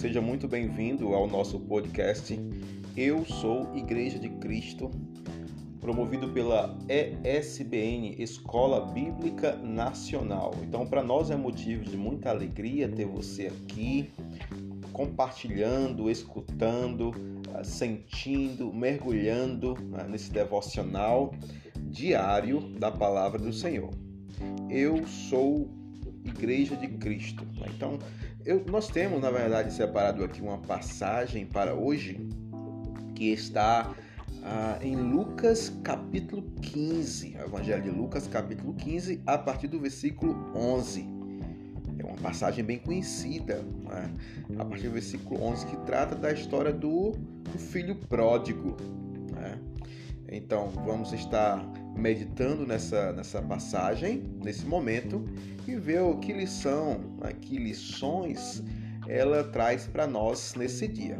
seja muito bem-vindo ao nosso podcast Eu Sou Igreja de Cristo, promovido pela ESBN, Escola Bíblica Nacional. Então, para nós é motivo de muita alegria ter você aqui, compartilhando, escutando, ah, sentindo, mergulhando ah, nesse devocional diário da palavra do Senhor. Eu sou Igreja de Cristo. Então, eu, nós temos, na verdade, separado aqui uma passagem para hoje que está ah, em Lucas capítulo 15, Evangelho de Lucas capítulo 15, a partir do versículo 11. É uma passagem bem conhecida, né? a partir do versículo 11, que trata da história do, do filho pródigo. Né? Então, vamos estar meditando nessa, nessa passagem, nesse momento, e ver o que lição, né, que lições ela traz para nós nesse dia.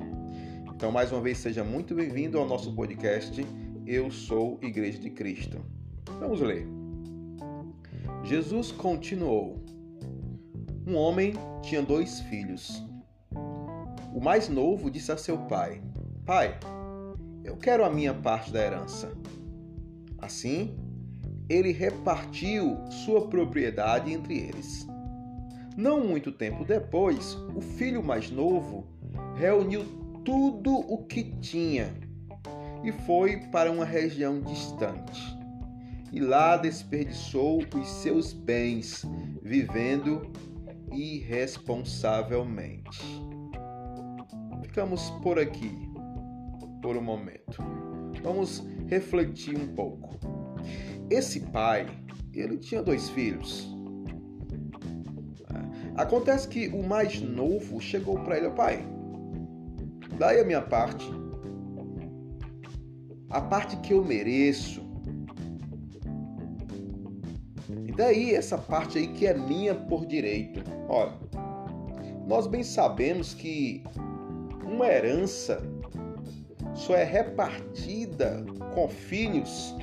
Então, mais uma vez, seja muito bem-vindo ao nosso podcast Eu Sou Igreja de Cristo. Vamos ler. Jesus continuou. Um homem tinha dois filhos. O mais novo disse a seu pai: Pai, eu quero a minha parte da herança. Assim, ele repartiu sua propriedade entre eles. Não muito tempo depois, o filho mais novo reuniu tudo o que tinha e foi para uma região distante. E lá desperdiçou os seus bens, vivendo irresponsavelmente. Ficamos por aqui por um momento. Vamos refletir um pouco. Esse pai, ele tinha dois filhos. Acontece que o mais novo chegou para ele, pai, daí a minha parte, a parte que eu mereço. E daí essa parte aí que é minha por direito. Olha, nós bem sabemos que uma herança só é repartida com filhos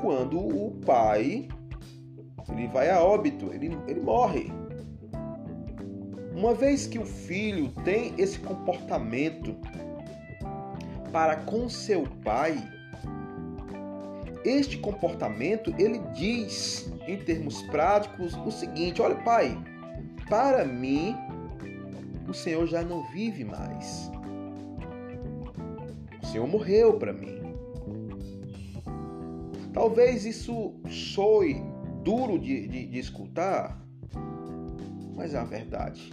quando o pai ele vai a óbito, ele, ele morre. Uma vez que o filho tem esse comportamento para com seu pai, este comportamento ele diz em termos práticos o seguinte: olha, pai, para mim o Senhor já não vive mais. Senhor morreu para mim. Talvez isso soe duro de, de, de escutar, mas é a verdade.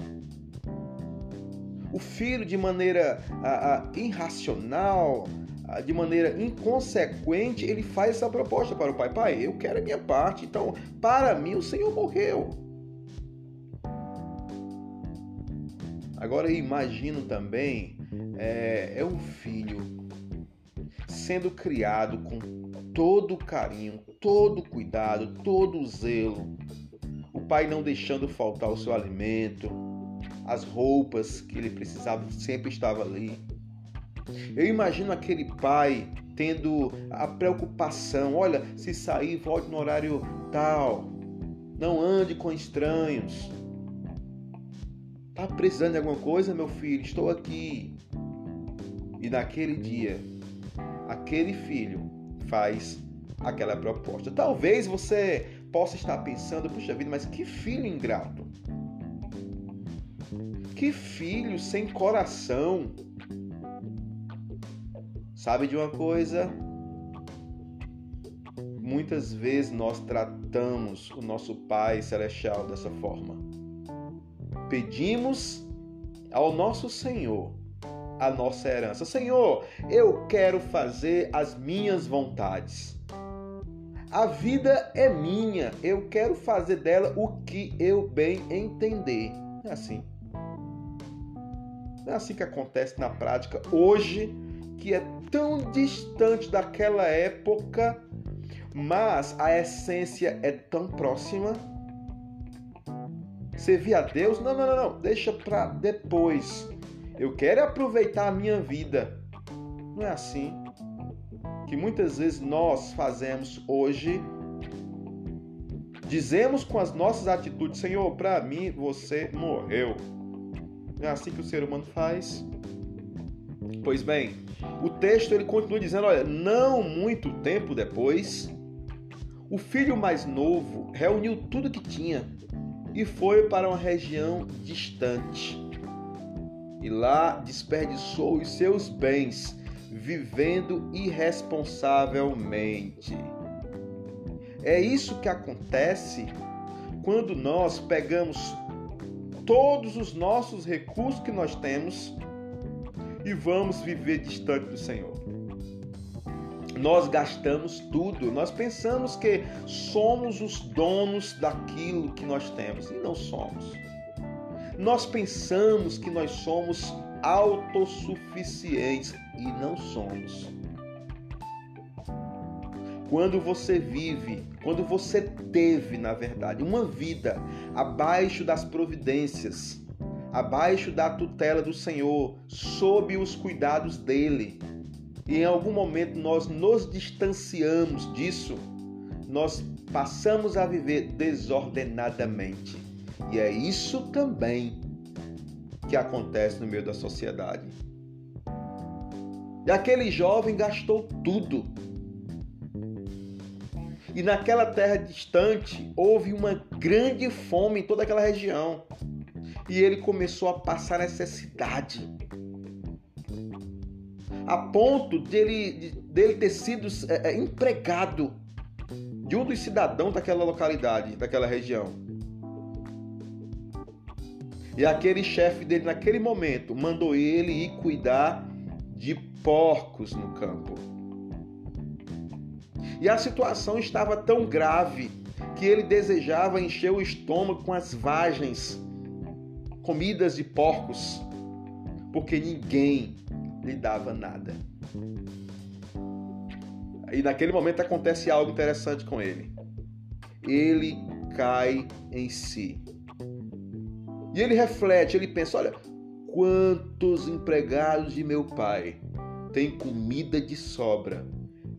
O filho, de maneira a, a, irracional, a, de maneira inconsequente, ele faz essa proposta para o pai: Pai, eu quero a minha parte, então, para mim, o Senhor morreu. Agora, imagino também: é, é um filho sendo criado com todo carinho, todo cuidado, todo zelo. O pai não deixando faltar o seu alimento, as roupas que ele precisava sempre estava ali. Eu imagino aquele pai tendo a preocupação, olha, se sair, volte no horário tal. Não ande com estranhos. Tá precisando de alguma coisa, meu filho? Estou aqui. E naquele dia, aquele filho faz aquela proposta. Talvez você possa estar pensando, puxa vida, mas que filho ingrato. Que filho sem coração. Sabe de uma coisa? Muitas vezes nós tratamos o nosso Pai Celestial dessa forma. Pedimos ao nosso Senhor a nossa herança. Senhor, eu quero fazer as minhas vontades. A vida é minha, eu quero fazer dela o que eu bem entender. É assim. É assim que acontece na prática hoje, que é tão distante daquela época, mas a essência é tão próxima. Servir a Deus? Não, não, não, não. Deixa para depois. Eu quero aproveitar a minha vida. Não é assim que muitas vezes nós fazemos hoje. Dizemos com as nossas atitudes, Senhor, para mim você morreu. É assim que o ser humano faz. Pois bem, o texto ele continua dizendo, olha, não muito tempo depois, o filho mais novo reuniu tudo que tinha e foi para uma região distante. E lá desperdiçou os seus bens, vivendo irresponsavelmente. É isso que acontece quando nós pegamos todos os nossos recursos que nós temos e vamos viver distante do Senhor. Nós gastamos tudo, nós pensamos que somos os donos daquilo que nós temos e não somos. Nós pensamos que nós somos autossuficientes e não somos. Quando você vive, quando você teve, na verdade, uma vida abaixo das providências, abaixo da tutela do Senhor, sob os cuidados dele, e em algum momento nós nos distanciamos disso, nós passamos a viver desordenadamente. E é isso também que acontece no meio da sociedade. E aquele jovem gastou tudo. E naquela terra distante houve uma grande fome em toda aquela região. E ele começou a passar necessidade a ponto dele, dele ter sido é, é, empregado de um dos cidadãos daquela localidade, daquela região. E aquele chefe dele, naquele momento, mandou ele ir cuidar de porcos no campo. E a situação estava tão grave que ele desejava encher o estômago com as vagens, comidas de porcos, porque ninguém lhe dava nada. E naquele momento acontece algo interessante com ele. Ele cai em si. E ele reflete, ele pensa: olha, quantos empregados de meu pai têm comida de sobra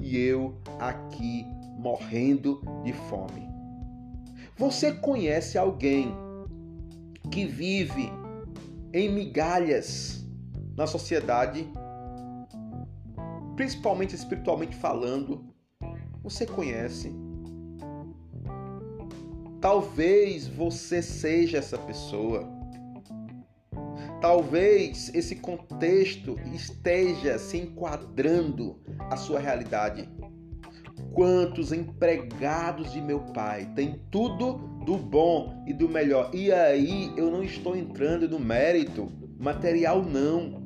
e eu aqui morrendo de fome. Você conhece alguém que vive em migalhas na sociedade, principalmente espiritualmente falando, você conhece. Talvez você seja essa pessoa. Talvez esse contexto esteja se enquadrando à sua realidade. Quantos empregados de meu pai têm tudo do bom e do melhor? E aí eu não estou entrando no mérito material, não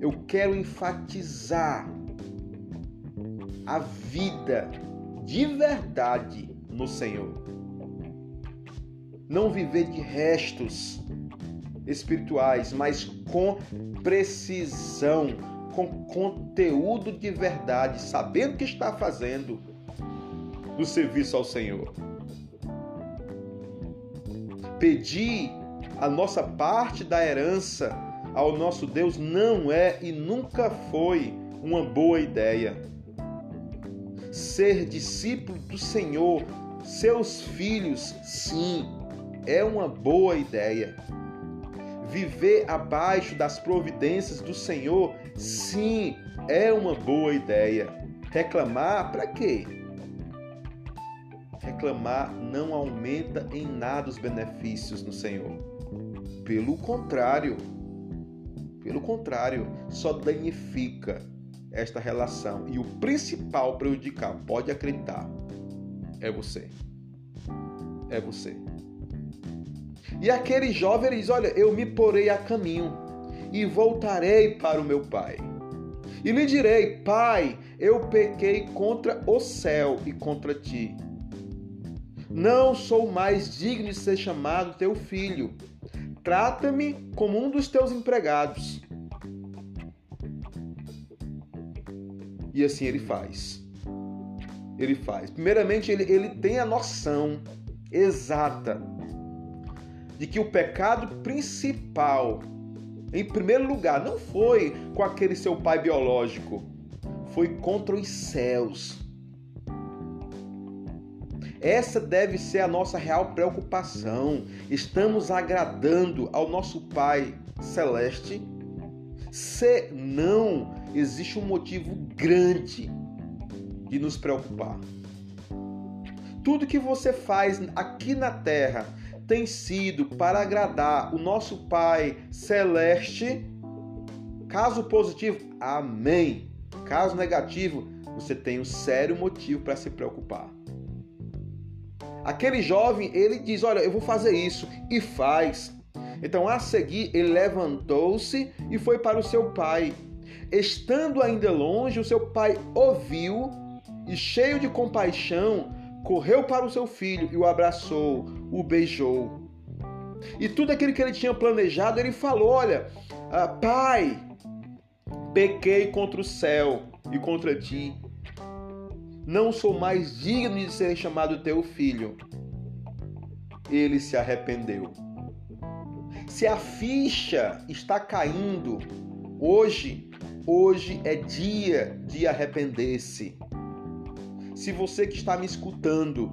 eu quero enfatizar a vida de verdade no Senhor. Não viver de restos espirituais, mas com precisão, com conteúdo de verdade, sabendo o que está fazendo no serviço ao Senhor. Pedir a nossa parte da herança ao nosso Deus não é e nunca foi uma boa ideia. Ser discípulo do Senhor, seus filhos, sim, é uma boa ideia. Viver abaixo das providências do Senhor, sim, é uma boa ideia. Reclamar para quê? Reclamar não aumenta em nada os benefícios no Senhor. Pelo contrário, pelo contrário, só danifica esta relação. E o principal prejudicar, pode acreditar, é você. É você. E aquele jovem diz: Olha, eu me porei a caminho e voltarei para o meu pai. E lhe direi: Pai, eu pequei contra o céu e contra ti. Não sou mais digno de ser chamado teu filho. Trata-me como um dos teus empregados. E assim ele faz. Ele faz. Primeiramente, ele, ele tem a noção exata de que o pecado principal, em primeiro lugar, não foi com aquele seu pai biológico, foi contra os céus. Essa deve ser a nossa real preocupação. Estamos agradando ao nosso Pai Celeste? Se não, existe um motivo grande de nos preocupar. Tudo que você faz aqui na terra tem sido para agradar o nosso Pai Celeste? Caso positivo, amém. Caso negativo, você tem um sério motivo para se preocupar. Aquele jovem, ele diz: Olha, eu vou fazer isso, e faz. Então, a seguir, ele levantou-se e foi para o seu pai. Estando ainda longe, o seu pai ouviu e, cheio de compaixão, correu para o seu filho e o abraçou, o beijou. E tudo aquilo que ele tinha planejado, ele falou: Olha, ah, pai, pequei contra o céu e contra ti. Não sou mais digno de ser chamado teu filho. Ele se arrependeu. Se a ficha está caindo hoje, hoje é dia de arrepender-se. Se você que está me escutando,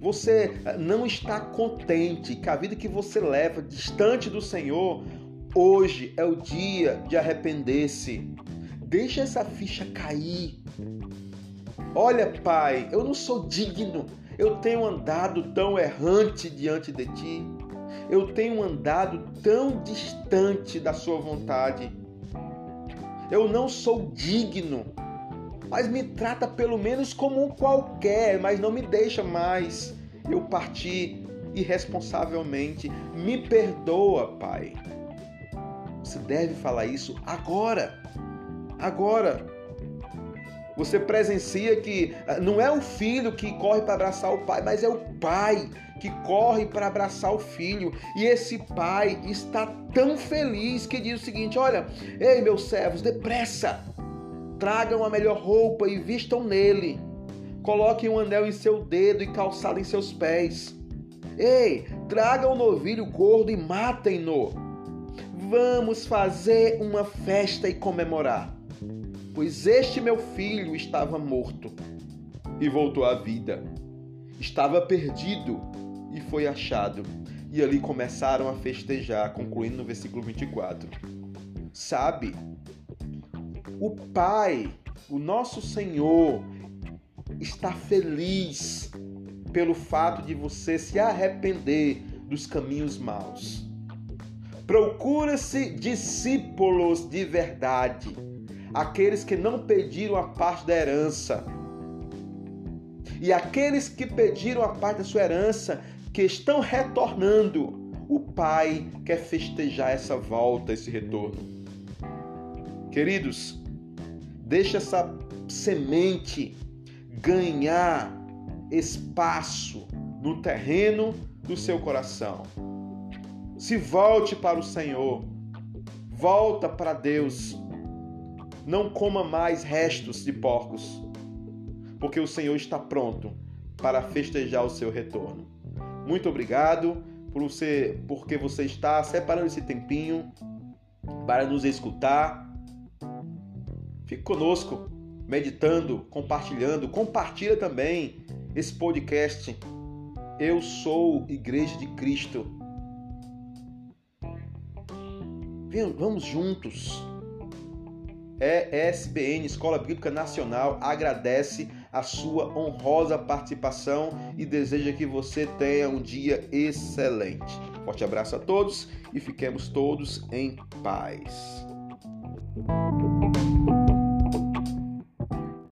você não está contente com a vida que você leva distante do Senhor, hoje é o dia de arrepender-se. Deixa essa ficha cair. Olha, Pai, eu não sou digno. Eu tenho andado tão errante diante de ti. Eu tenho andado tão distante da sua vontade. Eu não sou digno mas me trata pelo menos como um qualquer, mas não me deixa mais eu partir irresponsavelmente. Me perdoa, Pai. Você deve falar isso agora. Agora. Você presencia que ah, não é o filho que corre para abraçar o pai, mas é o pai que corre para abraçar o filho. E esse pai está tão feliz que diz o seguinte: Olha, ei, meus servos, depressa, Tragam a melhor roupa e vistam nele. Coloquem um anel em seu dedo e calçado em seus pés. Ei, tragam um novilho gordo e matem-no. Vamos fazer uma festa e comemorar. Pois este meu filho estava morto e voltou à vida. Estava perdido e foi achado. E ali começaram a festejar, concluindo no versículo 24. Sabe, o Pai, o nosso Senhor, está feliz pelo fato de você se arrepender dos caminhos maus. Procura-se discípulos de verdade, aqueles que não pediram a parte da herança. E aqueles que pediram a parte da sua herança, que estão retornando, o Pai quer festejar essa volta, esse retorno. Queridos, Deixa essa semente ganhar espaço no terreno do seu coração. Se volte para o Senhor. Volta para Deus. Não coma mais restos de porcos, porque o Senhor está pronto para festejar o seu retorno. Muito obrigado por você, porque você está separando esse tempinho para nos escutar Fique conosco, meditando, compartilhando. Compartilha também esse podcast. Eu sou Igreja de Cristo. Vamos juntos. É SBN, Escola Bíblica Nacional, agradece a sua honrosa participação e deseja que você tenha um dia excelente. Forte abraço a todos e fiquemos todos em paz.